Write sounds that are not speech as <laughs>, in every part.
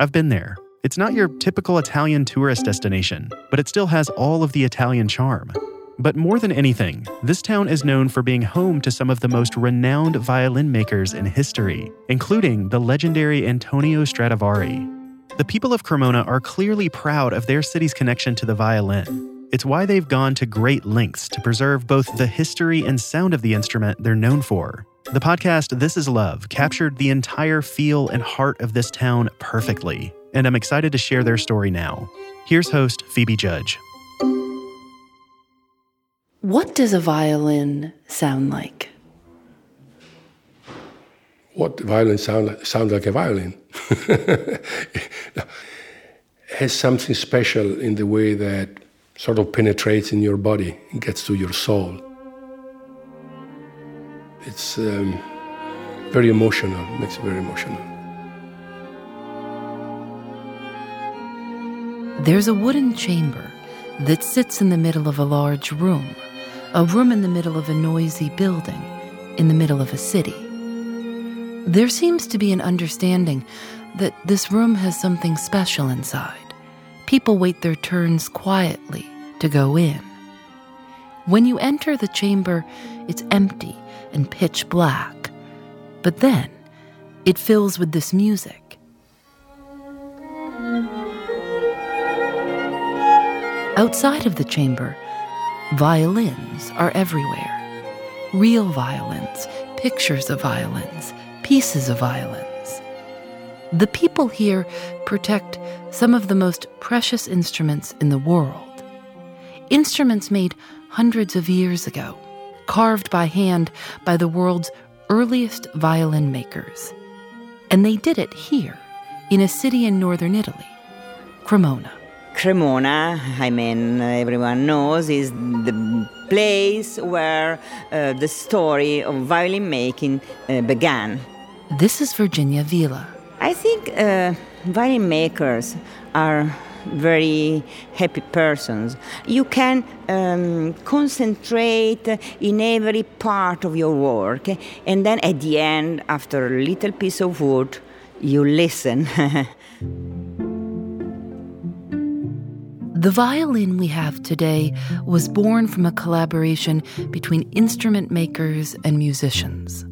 I've been there. It's not your typical Italian tourist destination, but it still has all of the Italian charm. But more than anything, this town is known for being home to some of the most renowned violin makers in history, including the legendary Antonio Stradivari. The people of Cremona are clearly proud of their city's connection to the violin. It's why they've gone to great lengths to preserve both the history and sound of the instrument they're known for. The podcast This Is Love captured the entire feel and heart of this town perfectly, and I'm excited to share their story now. Here's host Phoebe Judge. What does a violin sound like? What violin sound like, sound like a violin? <laughs> has something special in the way that sort of penetrates in your body, it gets to your soul. It's um, very emotional, makes it very emotional. There's a wooden chamber that sits in the middle of a large room, a room in the middle of a noisy building, in the middle of a city. There seems to be an understanding that this room has something special inside. People wait their turns quietly to go in. When you enter the chamber, it's empty and pitch black. But then, it fills with this music. Outside of the chamber, violins are everywhere. Real violins, pictures of violins, pieces of violins. The people here protect some of the most precious instruments in the world. Instruments made hundreds of years ago, carved by hand by the world's earliest violin makers. And they did it here, in a city in northern Italy, Cremona. Cremona, I mean, everyone knows, is the place where uh, the story of violin making uh, began. This is Virginia Villa. I think uh, violin makers are very happy persons. You can um, concentrate in every part of your work, and then at the end, after a little piece of wood, you listen. <laughs> The violin we have today was born from a collaboration between instrument makers and musicians.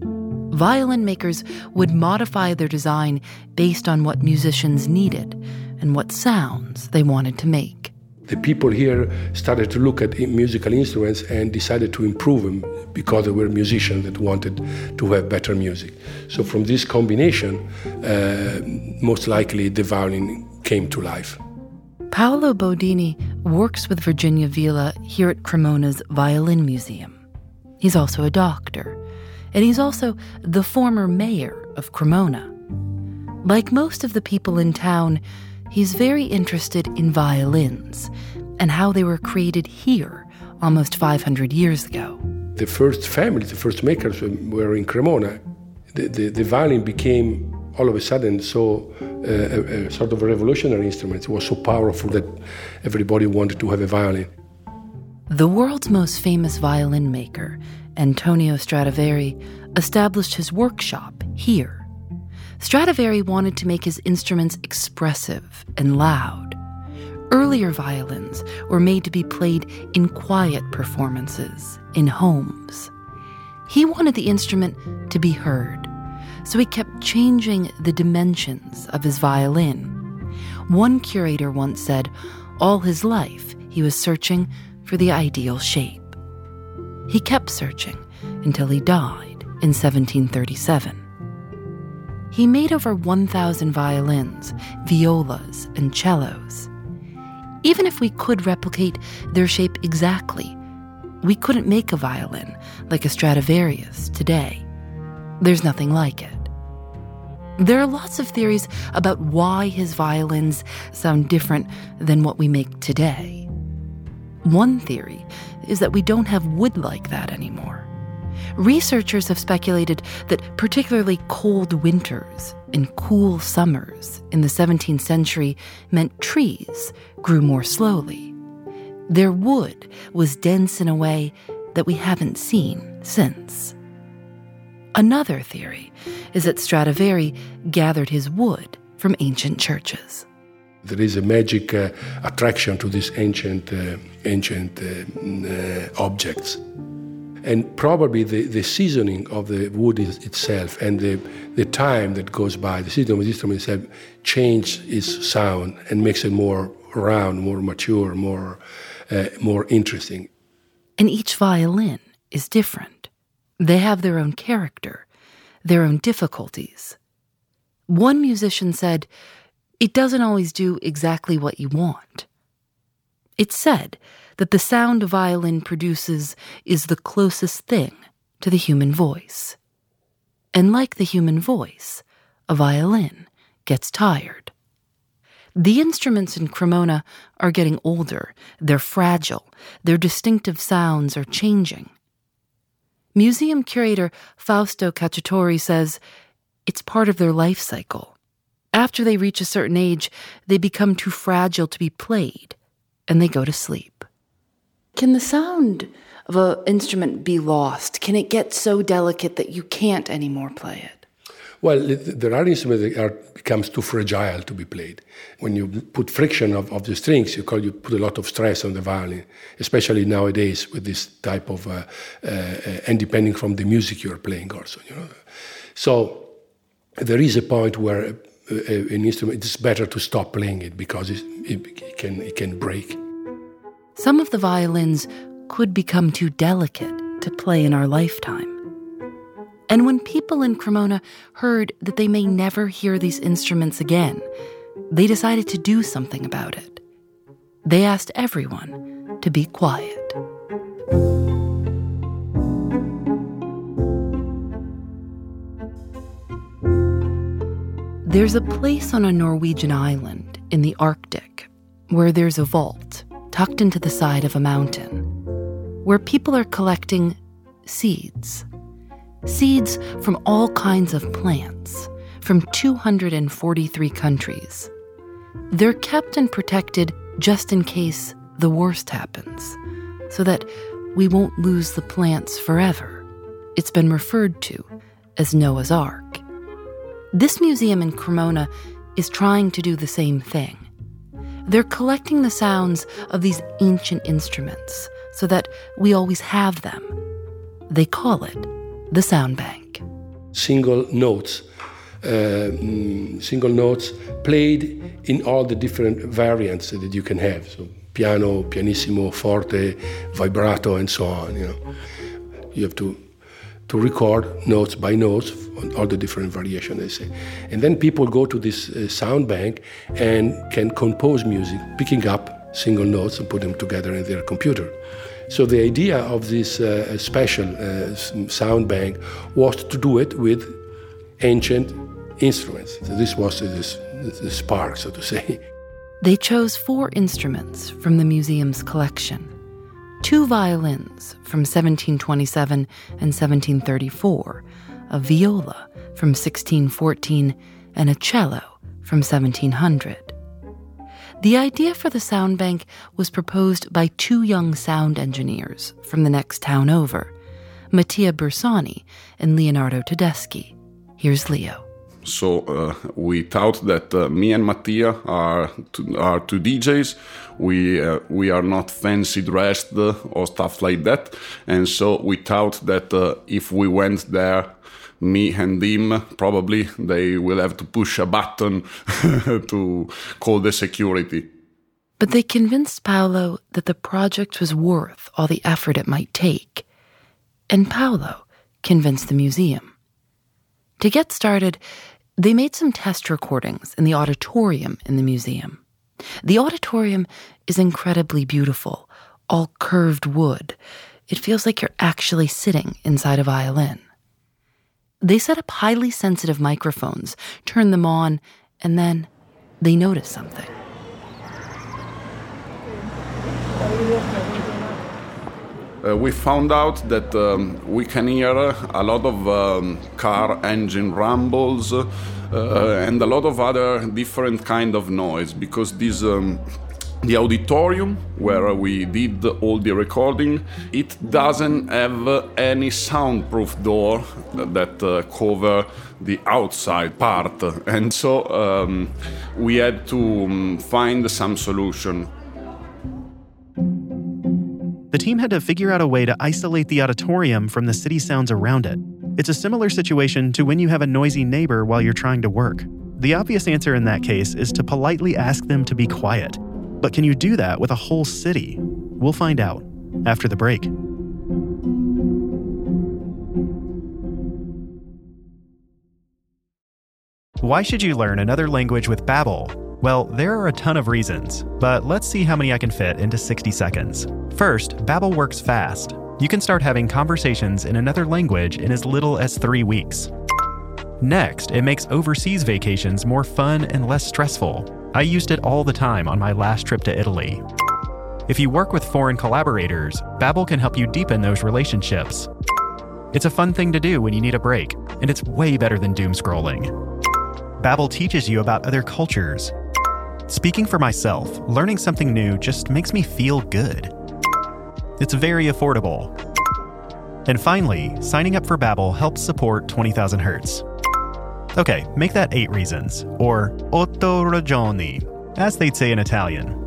Violin makers would modify their design based on what musicians needed and what sounds they wanted to make. The people here started to look at musical instruments and decided to improve them because they were musicians that wanted to have better music. So, from this combination, uh, most likely the violin came to life. Paolo Bodini works with Virginia Villa here at Cremona's Violin Museum. He's also a doctor, and he's also the former mayor of Cremona. Like most of the people in town, he's very interested in violins and how they were created here almost 500 years ago. The first family, the first makers were in Cremona. The, the, the violin became all of a sudden so uh, a, a sort of a revolutionary instrument. It was so powerful that everybody wanted to have a violin. The world's most famous violin maker, Antonio Stradivari, established his workshop here. Stradivari wanted to make his instruments expressive and loud. Earlier violins were made to be played in quiet performances, in homes. He wanted the instrument to be heard so he kept changing the dimensions of his violin. One curator once said all his life he was searching for the ideal shape. He kept searching until he died in 1737. He made over 1,000 violins, violas, and cellos. Even if we could replicate their shape exactly, we couldn't make a violin like a Stradivarius today. There's nothing like it. There are lots of theories about why his violins sound different than what we make today. One theory is that we don't have wood like that anymore. Researchers have speculated that particularly cold winters and cool summers in the 17th century meant trees grew more slowly. Their wood was dense in a way that we haven't seen since. Another theory is that Stradivari gathered his wood from ancient churches. There is a magic uh, attraction to these ancient, uh, ancient uh, uh objects. And probably the, the seasoning of the wood itself and the, the time that goes by, the seasoning of the instruments have changed its sound and makes it more round, more mature, more, uh, more interesting. And each violin is different. They have their own character, their own difficulties. One musician said, It doesn't always do exactly what you want. It's said that the sound a violin produces is the closest thing to the human voice. And like the human voice, a violin gets tired. The instruments in Cremona are getting older, they're fragile, their distinctive sounds are changing. Museum curator Fausto Cacciatori says it's part of their life cycle. After they reach a certain age, they become too fragile to be played, and they go to sleep. Can the sound of an instrument be lost? Can it get so delicate that you can't anymore play it? Well, there are instruments that are, becomes too fragile to be played. When you put friction of, of the strings, you, call, you put a lot of stress on the violin, especially nowadays with this type of, uh, uh, and depending from the music you're playing also. You know? So there is a point where uh, an instrument, it's better to stop playing it because it, it, can, it can break. Some of the violins could become too delicate to play in our lifetime. And when people in Cremona heard that they may never hear these instruments again, they decided to do something about it. They asked everyone to be quiet. There's a place on a Norwegian island in the Arctic where there's a vault tucked into the side of a mountain where people are collecting seeds seeds from all kinds of plants from 243 countries. They're kept and protected just in case the worst happens, so that we won't lose the plants forever. It's been referred to as Noah's Ark. This museum in Cremona is trying to do the same thing. They're collecting the sounds of these ancient instruments so that we always have them. They call it the sound bank. Single notes, uh, mm, single notes played in all the different variants that you can have. So piano, pianissimo, forte, vibrato, and so on. You know, you have to to record notes by notes on all the different variations they say, and then people go to this uh, sound bank and can compose music, picking up single notes and put them together in their computer. So the idea of this uh, special uh, sound bank was to do it with ancient instruments. So this was this, the spark, so to say. They chose four instruments from the museum's collection two violins from 1727 and 1734, a viola from 1614, and a cello from 1700. The idea for the sound bank was proposed by two young sound engineers from the next town over, Mattia Bersani and Leonardo Tedeschi. Here's Leo. So uh, we thought that uh, me and Mattia are two, are two DJs. We uh, we are not fancy dressed or stuff like that, and so we thought that uh, if we went there me and him, probably they will have to push a button <laughs> to call the security. But they convinced Paolo that the project was worth all the effort it might take. And Paolo convinced the museum. To get started, they made some test recordings in the auditorium in the museum. The auditorium is incredibly beautiful, all curved wood. It feels like you're actually sitting inside a violin. They set up highly sensitive microphones, turn them on, and then they notice something. Uh, we found out that um, we can hear a lot of um, car engine rumbles uh, and a lot of other different kind of noise because this um, the auditorium where we did all the recording it doesn't have any soundproof door that uh, cover the outside part. And so um, we had to um, find some solution the team had to figure out a way to isolate the auditorium from the city sounds around it. It's a similar situation to when you have a noisy neighbor while you're trying to work. The obvious answer in that case is to politely ask them to be quiet. But can you do that with a whole city? We'll find out after the break. Why should you learn another language with Babbel? Well, there are a ton of reasons, but let's see how many I can fit into 60 seconds. First, Babbel works fast. You can start having conversations in another language in as little as 3 weeks. Next, it makes overseas vacations more fun and less stressful. I used it all the time on my last trip to Italy. If you work with foreign collaborators, Babbel can help you deepen those relationships. It's a fun thing to do when you need a break, and it's way better than doom scrolling. Babbel teaches you about other cultures. Speaking for myself, learning something new just makes me feel good. It's very affordable. And finally, signing up for Babbel helps support 20,000 Hertz. Okay, make that 8 reasons, or otto ragioni, as they'd say in Italian.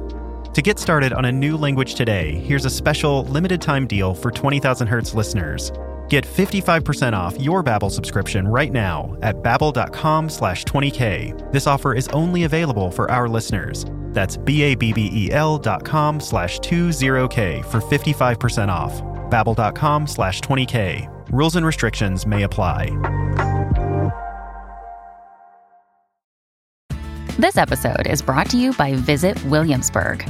To get started on a new language today, here's a special limited time deal for 20,000 Hertz listeners. Get 55% off your Babbel subscription right now at babbel.com slash 20k. This offer is only available for our listeners. That's B-A-B-B-E-L dot com slash 20k for 55% off. babbel.com slash 20k. Rules and restrictions may apply. This episode is brought to you by Visit Williamsburg.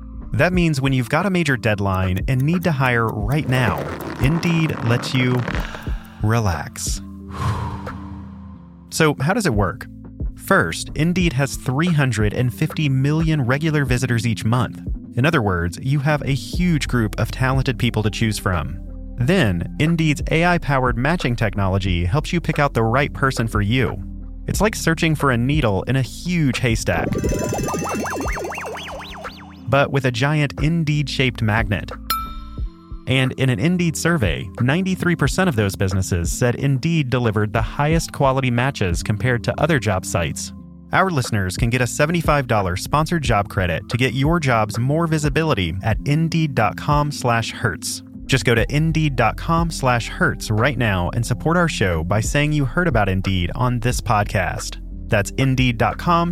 That means when you've got a major deadline and need to hire right now, Indeed lets you relax. <sighs> So, how does it work? First, Indeed has 350 million regular visitors each month. In other words, you have a huge group of talented people to choose from. Then, Indeed's AI powered matching technology helps you pick out the right person for you. It's like searching for a needle in a huge haystack but with a giant Indeed shaped magnet. And in an Indeed survey, 93% of those businesses said Indeed delivered the highest quality matches compared to other job sites. Our listeners can get a $75 sponsored job credit to get your jobs more visibility at indeed.com slash hertz. Just go to indeed.com slash hertz right now and support our show by saying you heard about Indeed on this podcast. That's indeed.com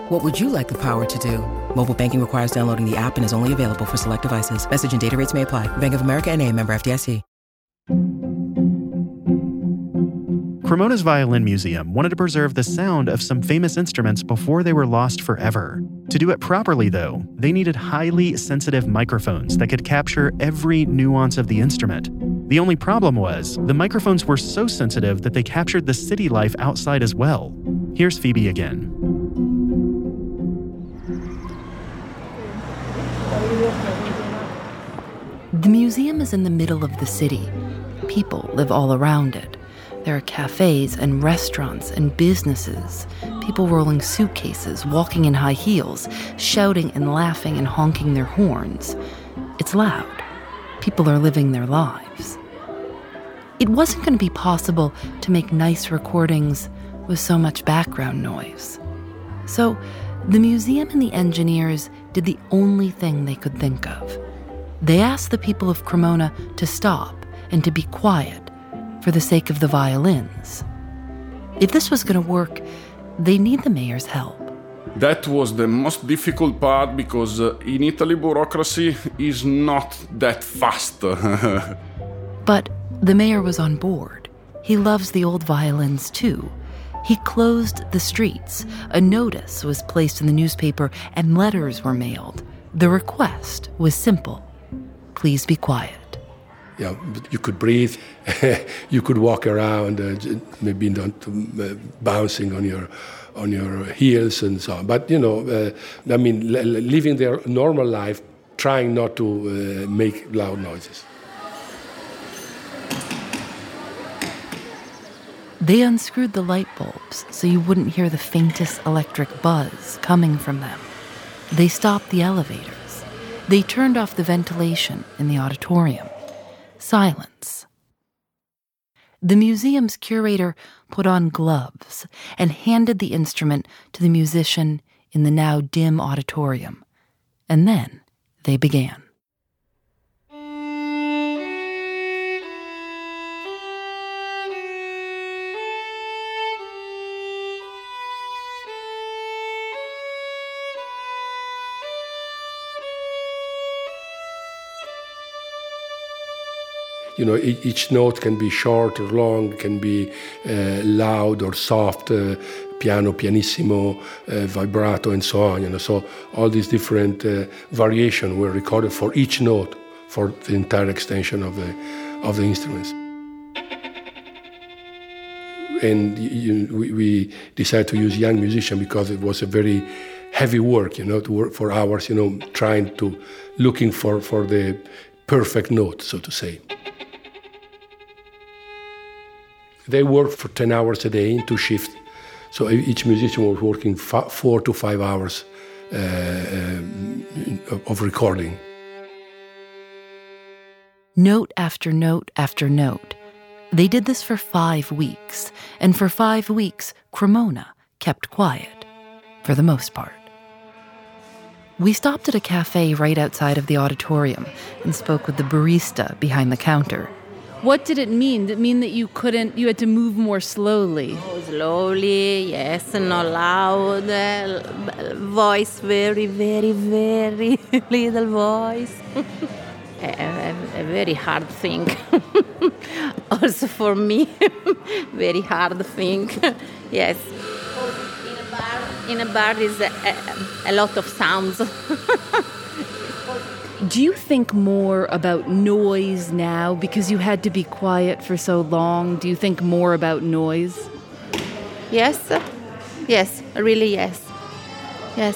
What would you like the power to do? Mobile banking requires downloading the app and is only available for select devices. Message and data rates may apply. Bank of America and a member FDIC. Cremona's Violin Museum wanted to preserve the sound of some famous instruments before they were lost forever. To do it properly, though, they needed highly sensitive microphones that could capture every nuance of the instrument. The only problem was, the microphones were so sensitive that they captured the city life outside as well. Here's Phoebe again. The museum is in the middle of the city. People live all around it. There are cafes and restaurants and businesses, people rolling suitcases, walking in high heels, shouting and laughing and honking their horns. It's loud. People are living their lives. It wasn't going to be possible to make nice recordings with so much background noise. So, the museum and the engineers did the only thing they could think of. They asked the people of Cremona to stop and to be quiet for the sake of the violins. If this was going to work, they need the mayor's help. That was the most difficult part because uh, in Italy, bureaucracy is not that fast. <laughs> but the mayor was on board. He loves the old violins too. He closed the streets. A notice was placed in the newspaper and letters were mailed. The request was simple please be quiet. Yeah, you could breathe, <laughs> you could walk around, uh, maybe not uh, bouncing on your on your heels and so on. But you know, uh, I mean, living their normal life, trying not to uh, make loud noises. They unscrewed the light bulbs so you wouldn't hear the faintest electric buzz coming from them. They stopped the elevators. They turned off the ventilation in the auditorium. Silence. The museum's curator put on gloves and handed the instrument to the musician in the now dim auditorium. And then they began. You know, each note can be short or long, can be uh, loud or soft, uh, piano, pianissimo, uh, vibrato, and so on. You know, so all these different uh, variations were recorded for each note for the entire extension of the of the instruments. And you, we, we decided to use young musician because it was a very heavy work, you know, to work for hours, you know, trying to looking for for the perfect note, so to say. They work for 10 hours a day in two shifts. So each musician was working four to five hours uh, uh, of recording. Note after note after note. They did this for five weeks, and for five weeks, Cremona kept quiet, for the most part. We stopped at a cafe right outside of the auditorium and spoke with the barista behind the counter. What did it mean? Did it mean that you couldn't, you had to move more slowly? Oh, slowly, yes, not loud. Uh, voice, very, very, very <laughs> little voice. <laughs> a, a, a, very hard thing. <laughs> also for me, very hard thing. yes. In a bar, in a bar is a, a lot of sounds. Do you think more about noise now because you had to be quiet for so long? Do you think more about noise? Yes. Yes, really yes. Yes.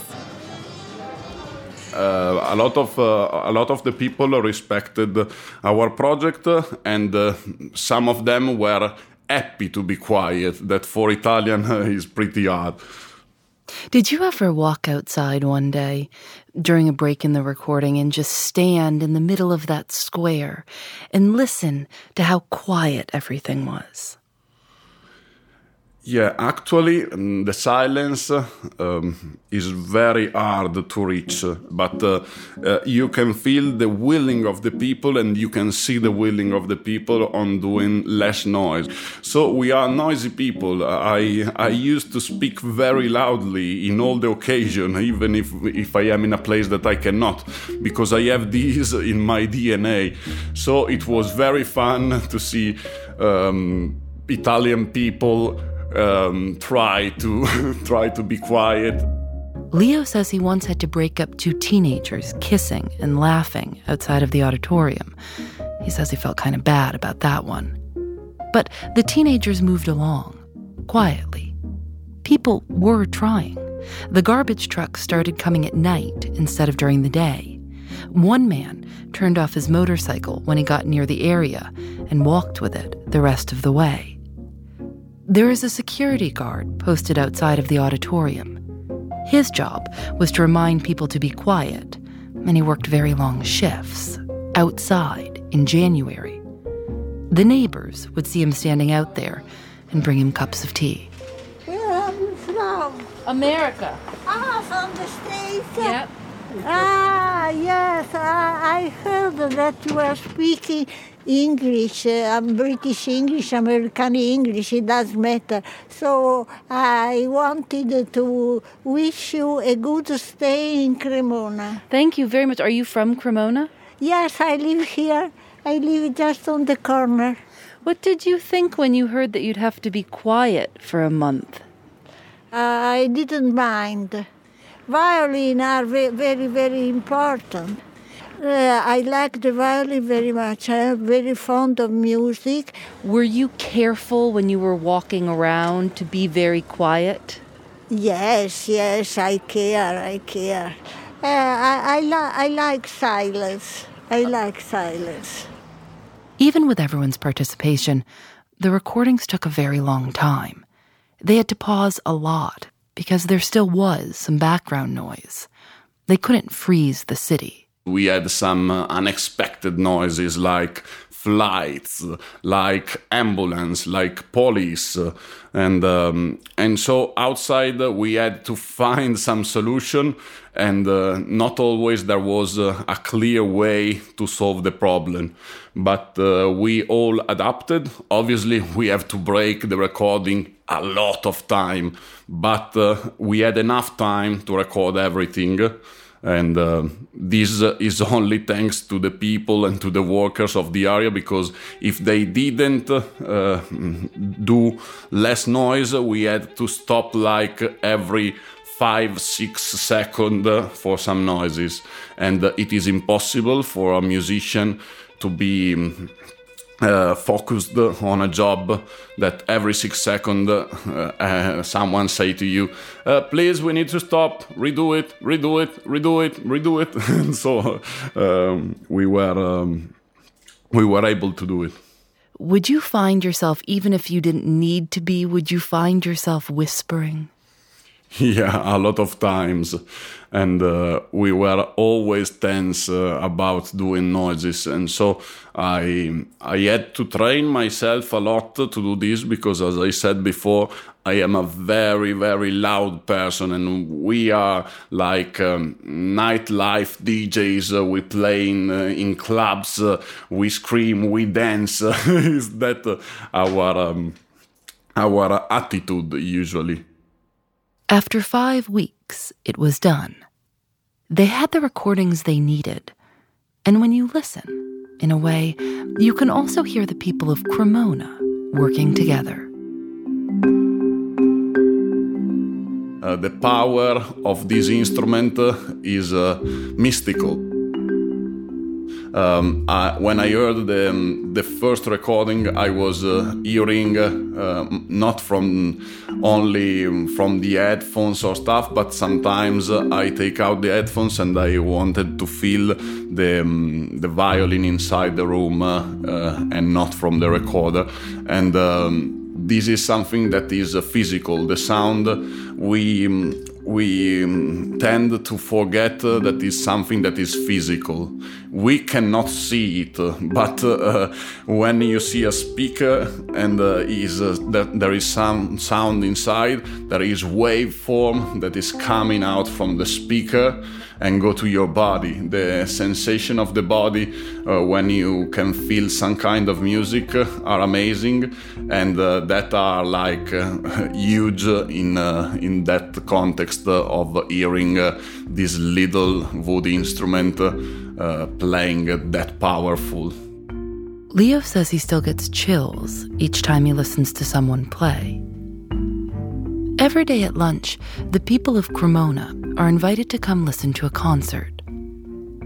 Uh, a lot of uh, a lot of the people respected our project, and uh, some of them were happy to be quiet. That for Italian <laughs> is pretty hard. Did you ever walk outside one day during a break in the recording and just stand in the middle of that square and listen to how quiet everything was? Yeah, actually, um, the silence um, is very hard to reach, but uh, uh, you can feel the willing of the people and you can see the willing of the people on doing less noise. So we are noisy people. I, I used to speak very loudly in all the occasion, even if, if I am in a place that I cannot, because I have these in my DNA. So it was very fun to see um, Italian people um, try to <laughs> try to be quiet. Leo says he once had to break up two teenagers kissing and laughing outside of the auditorium. He says he felt kind of bad about that one. But the teenagers moved along, quietly. People were trying. The garbage trucks started coming at night instead of during the day. One man turned off his motorcycle when he got near the area and walked with it the rest of the way. There is a security guard posted outside of the auditorium. His job was to remind people to be quiet, and he worked very long shifts outside in January. The neighbors would see him standing out there and bring him cups of tea. Where are you from? America. Ah, from the States? Yep. Ah, yes, I, I heard that you were speaking English, uh, British English, American English, it doesn't matter. So I wanted to wish you a good stay in Cremona. Thank you very much. Are you from Cremona? Yes, I live here. I live just on the corner. What did you think when you heard that you'd have to be quiet for a month? I didn't mind. Violin are very, very important. Uh, I like the violin very much. I am very fond of music. Were you careful when you were walking around to be very quiet? Yes, yes, I care, I care. Uh, I, I, li- I like silence. I like silence. Even with everyone's participation, the recordings took a very long time. They had to pause a lot because there still was some background noise. They couldn't freeze the city. We had some uh, unexpected noises like flights, like ambulance, like police, uh, and um, and so outside uh, we had to find some solution, and uh, not always there was uh, a clear way to solve the problem, but uh, we all adapted. Obviously, <laughs> we have to break the recording a lot of time, but we had enough time to record everything and uh, this uh, is <laughs> only thanks to the people and to the workers of the area because if they didn't uh, mm, do less noise we had to stop like every five six seconds uh, for some noises. And uh, it is impossible for a musician to be mm, uh, focused on a job that every six seconds uh, uh, someone say to you uh, please we need to stop. Redo it redo it redo it redo it. <laughs> And so um, we were um, we were able to do it. Would you find yourself, even if you didn't need to be, would you find yourself whispering? <laughs> Yeah, a lot of times. And uh, we were always tense uh, about doing noises. And so I, I had to train myself a lot to do this because, as I said before, I am a very, very loud person. And we are like um, nightlife DJs. Uh, we play in, uh, in clubs, uh, we scream, we dance. <laughs> Is that uh, our, um, our attitude usually? After five weeks, it was done. They had the recordings they needed. And when you listen, in a way, you can also hear the people of Cremona working together. Uh, the power of this instrument uh, is uh, mystical. Um, I, when I heard the, um, the first recording, I was uh, hearing uh, not from only from the headphones or stuff, but sometimes I take out the headphones and I wanted to feel the um, the violin inside the room uh, and not from the recorder. And um, this is something that is physical. The sound we we tend to forget that is something that is physical. We cannot see it, but uh, when you see a speaker and uh, is uh, that there is some sound inside, there is waveform that is coming out from the speaker and go to your body. The sensation of the body uh, when you can feel some kind of music uh, are amazing, and uh, that are like uh, <laughs> huge in uh, in that context of hearing uh, this little wood instrument playing that powerful. Leo says he still gets chills each time he listens to someone play. Every day at lunch, the people of Cremona are invited to come listen to a concert.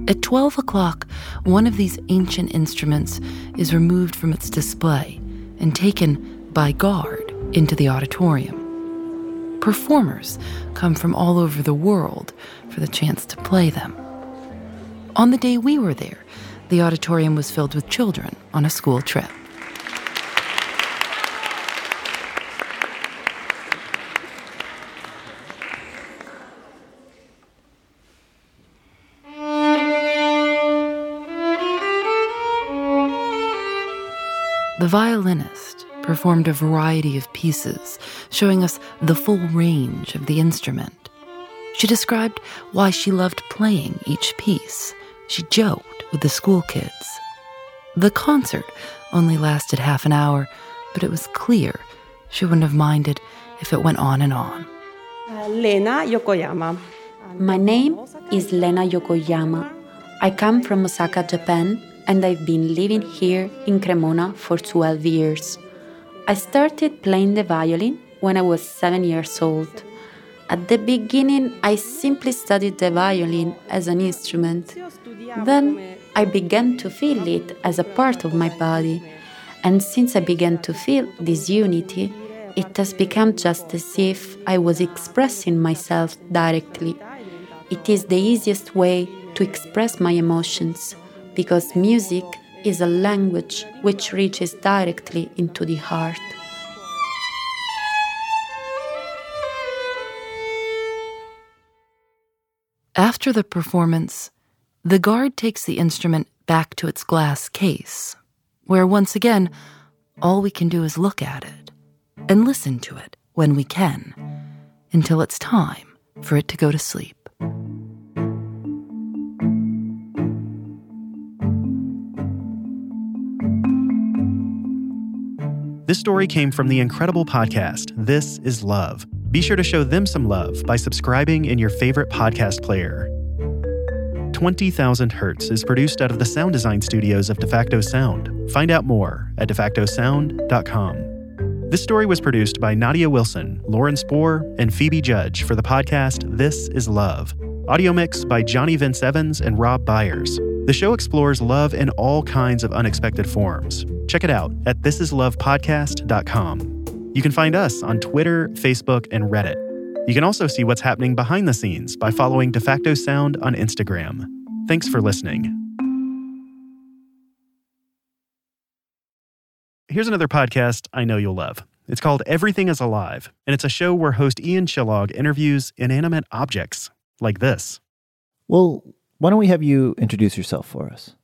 At 12 o'clock, one of these ancient instruments is removed from its display and taken by guard into the auditorium. Performers come from all over the world for the chance to play them. On the day we were there, the auditorium was filled with children on a school trip. The violinist performed a variety of pieces, showing us the full range of the instrument. She described why she loved playing each piece. She joked with the school kids. The concert only lasted half an hour, but it was clear she wouldn't have minded if it went on and on. Lena Yokoyama. My name is Lena Yokoyama. I come from Osaka, Japan, and I've been living here in Cremona for 12 years. I started playing the violin when I was seven years old. At the beginning, I simply studied the violin as an instrument. Then I began to feel it as a part of my body. And since I began to feel this unity, it has become just as if I was expressing myself directly. It is the easiest way to express my emotions because music is a language which reaches directly into the heart. After the performance, the guard takes the instrument back to its glass case, where once again, all we can do is look at it and listen to it when we can, until it's time for it to go to sleep. This story came from the incredible podcast, This Is Love. Be sure to show them some love by subscribing in your favorite podcast player. 20,000 Hertz is produced out of the sound design studios of DeFacto Sound. Find out more at defactosound.com. This story was produced by Nadia Wilson, Lauren Spohr, and Phoebe Judge for the podcast This Is Love. Audio mix by Johnny Vince Evans and Rob Byers. The show explores love in all kinds of unexpected forms. Check it out at thisislovepodcast.com. You can find us on Twitter, Facebook, and Reddit. You can also see what's happening behind the scenes by following DeFacto Sound on Instagram. Thanks for listening. Here's another podcast I know you'll love. It's called Everything is Alive, and it's a show where host Ian Chillag interviews inanimate objects like this. Well, why don't we have you introduce yourself for us?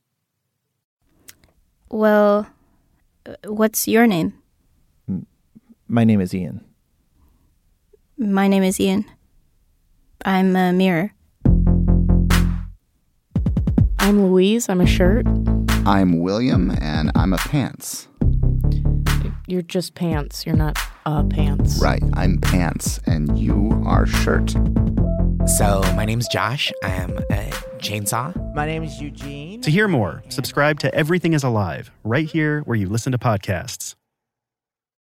Well, what's your name? My name is Ian. My name is Ian. I'm a mirror. I'm Louise. I'm a shirt. I'm William, and I'm a pants. You're just pants. You're not a pants. Right, I'm pants, and you are shirt. So, my name's Josh. I'm a chainsaw. My name is Eugene. To hear more, subscribe to Everything is Alive right here where you listen to podcasts.